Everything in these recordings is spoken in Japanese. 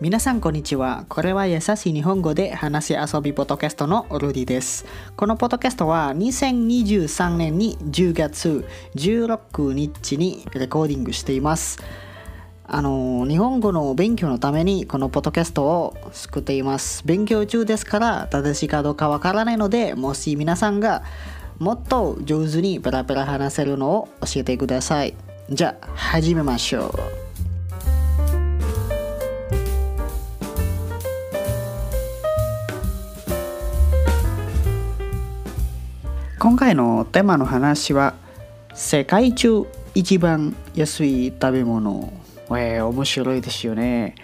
皆さんこんにちは。これは優しい日本語で話し遊びポッドキャストのルディです。このポッドキャストは2023年に10月16日にレコーディングしています。あの日本語の勉強のためにこのポッドキャストを作っています。勉強中ですから正しいかどうかわからないので、もし皆さんがもっと上手にペラペラ話せるのを教えてください。じゃあ始めましょう。今回のテーマの話は世界中一番安い食べ物。えー、面白いですよね。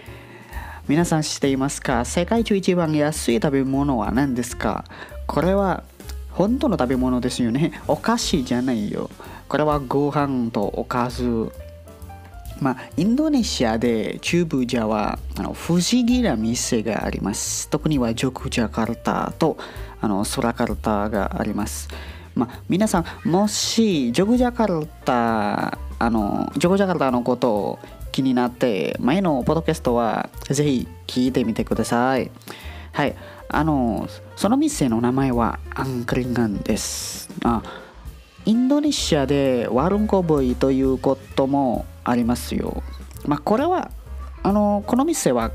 皆さん知っていますか？世界中一番安い食べ物は何ですか？これは本当の食べ物ですよね。お菓子じゃないよ。これはご飯とおかず。まあ、インドネシアで中部ジャはあの不思議な店があります。特にはジョクジャカルタとあのソラカルタがあります。まあ、皆さんもしジョグジャカルタあのジョグジャカルタのことを気になって前のポッドキャストはぜひ聞いてみてください。はい。あのその店の名前はアンクリンガンです。あインドネシアでワルンコボイということもありますよ。まあこれはあのこの店は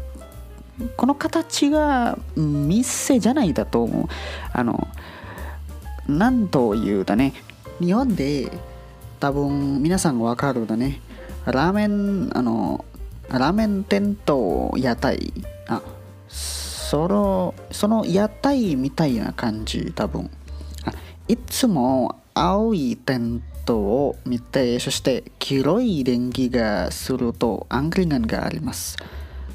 この形が店じゃないだと思う。あのなんというだね。日本で多分皆さんわかるだね。ラーメンあのラーメン店と屋台。あそのその屋台みたいな感じ多分。あいつも青いテントを見てそして黄色い電気がするとアングリガンがあります。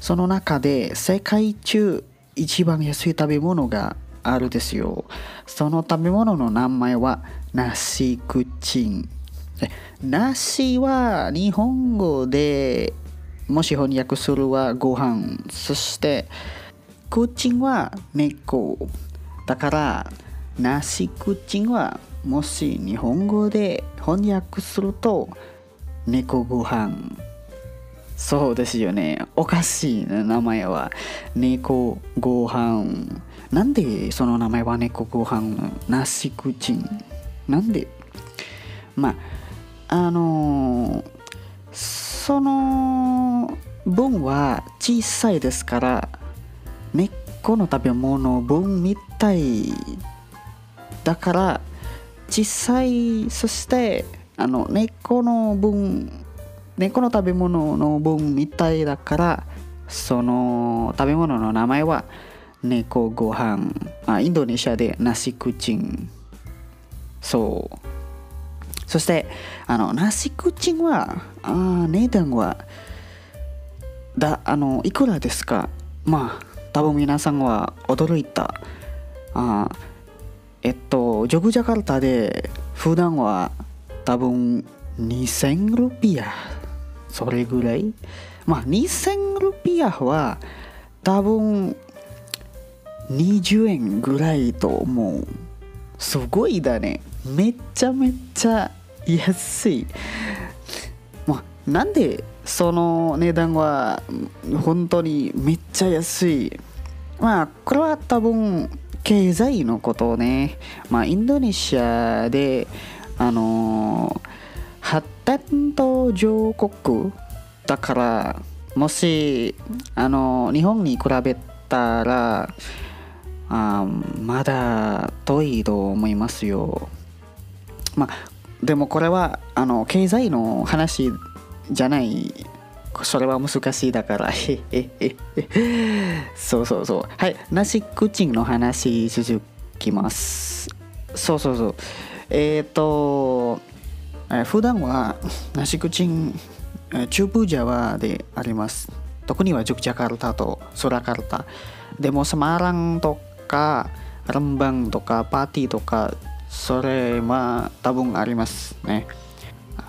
その中で世界中一番安い食べ物があるですよ。その食べ物の名前はナシクチン。ナシは日本語でもし翻訳するはご飯。そしてクチンは猫。だからナシクチンはもし日本語で翻訳すると猫ご飯。そうですよね。おかしい名前は。猫ご飯なんでその名前は猫ご飯ナシクチンなんで？まああのー、その分は小さいですから猫の食べ物分みたいだから小さいそしてあの猫の分猫の食べ物の分みたいだからその食べ物の名前は猫ご飯。あインドネシアでナシクチン。そう。そしてあのナシクチンはあ値段はだあのいくらですか？まあ多分皆さんは驚いた。あえっとジョグジャカルタで普段は多分2000ルピア。それぐらい。まあ2000ルピアは多分20円ぐらいと思う。すごいだね。めっちゃめっちゃ安い。まあなんでその値段は本当にめっちゃ安い？まあこれは多分経済のことね。まあインドネシアであの発展途上国。だからもしあの日本に比べたらあまだ遠いと思いますよ。まあでもこれはあの経済の話じゃない。それは難しいだから。そうそうそう。はい。ナシクチンの話続きます。そうそうそう。えっ、ー、と普段はナシクチン中部ジャワであります。特にはジョクジャカルタとソラカルタ。でもサマーランとかランバンとかパーティーとかそれは多分ありますね。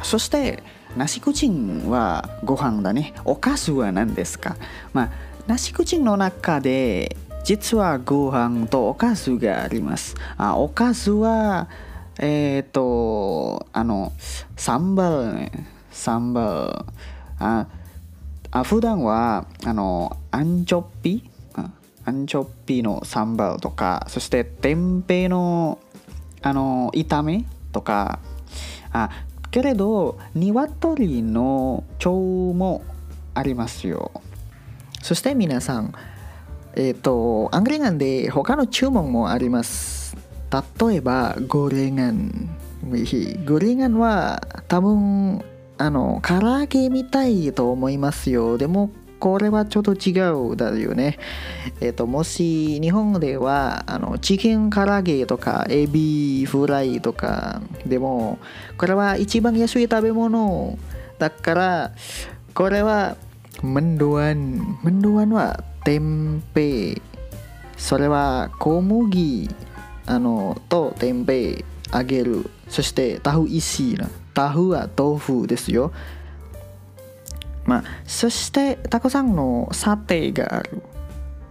そしてナシクチンはご飯だね。おかずは何ですか？まあナシクチンの中で実はご飯とおかずがあります。あおかずはえっ、ー、とあのサンバルねサンバルああ普段はあのアンチョビアンチョビのサンバルとかそして天平のあの炒めとか。あけれど鶏の腸もありますよ。そして皆さんえっ、ー、とアングリガンで他の注文もあります。例えばゴレガン。ゴレガンは多分あの唐揚げみたいと思いますよ。でもこれはちょっと違うだよね。えっ、ー、と、もし日本ではあのチキン唐揚げとかエビフライとか。でもこれは一番安い食べ物。だからこれはメンドワン。メンドワンは天平それは小麦。あのと天平あげる。そしてタフ石な。タフは豆腐ですよ。まあ、そしてたくさんの査定がある。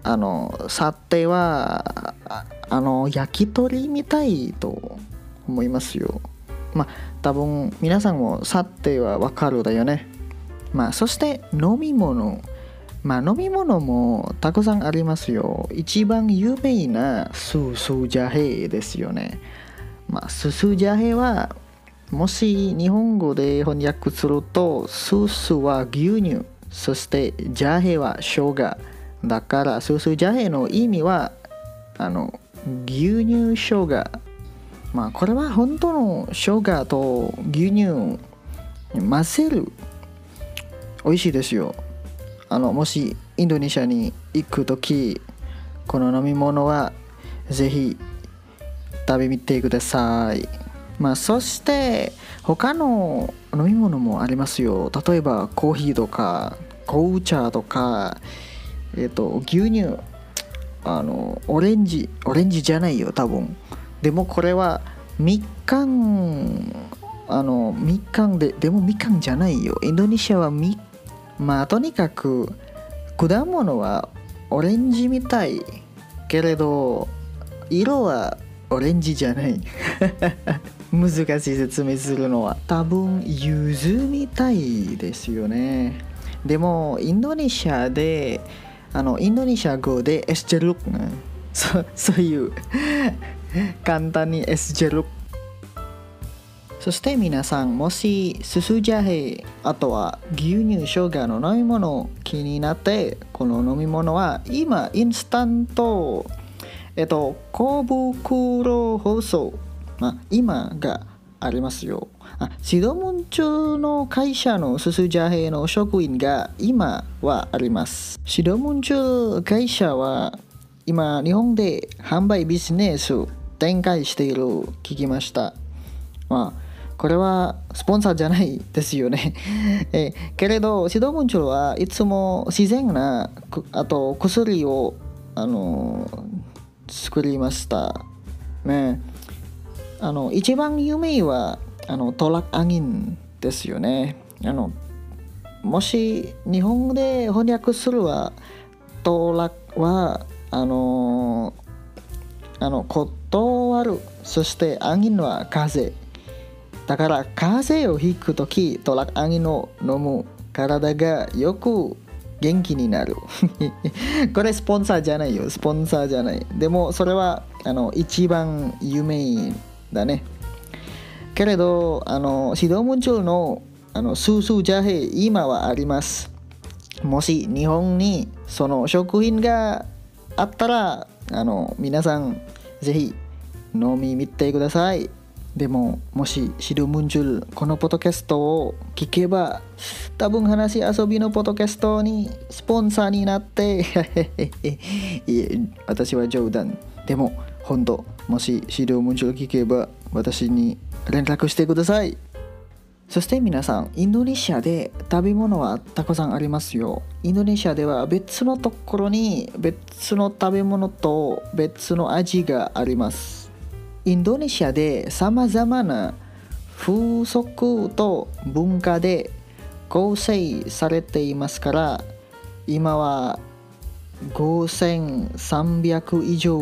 あの査定はあの焼き鳥みたいと思いますよ。まあ多分皆さんも査定はわかるだよね。まあそして飲み物。まあ飲み物もたくさんありますよ。一番有名なスースージャヘですよね。まあスースージャヘはもし日本語で翻訳するとスースは牛乳。そしてジャヘは生姜。だからスースージャヘの意味はあの牛乳生姜。まあこれは本当の生姜と牛乳混ぜる。美味しいですよ。あのもしインドネシアに行く時この飲み物はぜひ食べみてください。まあ、そして他の飲み物もありますよ。例えばコーヒーとか紅茶とか、えーと、牛乳。あのオレンジオレンジじゃないよ多分。でもこれはみかんあのみかんででもみかんじゃないよ。インドネシアはみまあとにかく果物はオレンジみたい。けれど色はオレンジじゃない。難しい説明するのは。多分柚子みたいですよね。でもインドネシアであのインドネシア語でエスジェルクね。そ そういう簡単にエスジェルクそして皆さんもしススジャヘあとは牛乳生姜の飲み物気になってこの飲み物は今インスタントえっと小袋放送まあ、今がありますよ。あシドモン町の会社のススジャヘの職員が今はあります。シドモン町会社は今日本で販売ビジネス展開している聞きました。まあこれはスポンサーじゃないですよね。えけれどシドモン町はいつも自然なあと薬をあの作りました。ね。あの一番有名はあのトラックアギンですよね。あのもし日本で翻訳するはトラックはあのあの断る。そしてアギンは風だから風邪をひく時トラッアギンを飲む体がよく元気になる。これスポンサーじゃないよ。スポンサーじゃない。でもそれはあの一番有名だね。けれどあの指導文鳥のあのスースージャヘ今はあります。もし日本にその食品があったらあの皆さんぜひ飲み見てください。でももしシルムンジュルこのポッドキャストを聞けば多分話遊びのポッドキャストにスポンサーになって え私は冗談。でも本当もし資料文章を聞けば私に連絡してください。そして皆さんインドネシアで食べ物はたくさんありますよ。インドネシアでは別のところに別の食べ物と別の味があります。インドネシアでさまざまな風俗と文化で構成されていますから今は5300以上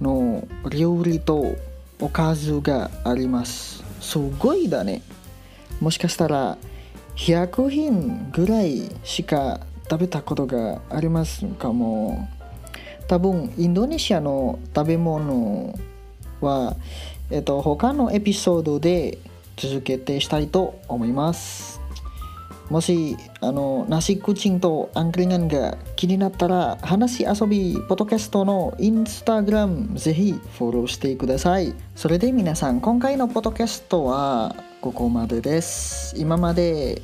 の料理とおかずがあります。すごいだね。もしかしたら100品ぐらいしか食べたことがありますかも。多分インドネシアの食べ物は、えっと、他のエピソードで続けてしたいと思います。もしあのナシクチンとアンクリガンが気になったら話遊びポッドキャストのインスタグラムぜひフォローしてください。それで皆さん今回のポッドキャストはここまでです。今まで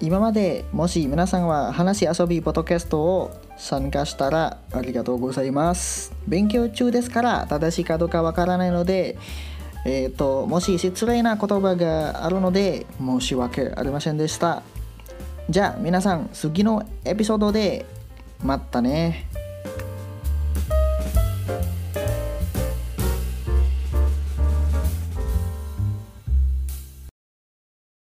今までもし皆さんは話遊びポッドキャストを参加したらありがとうございます勉強中ですから正しいかどうかわからないのでえーと、もし失礼な言葉があるので申し訳ありませんでした。じゃあ皆さん次のエピソードでまたね。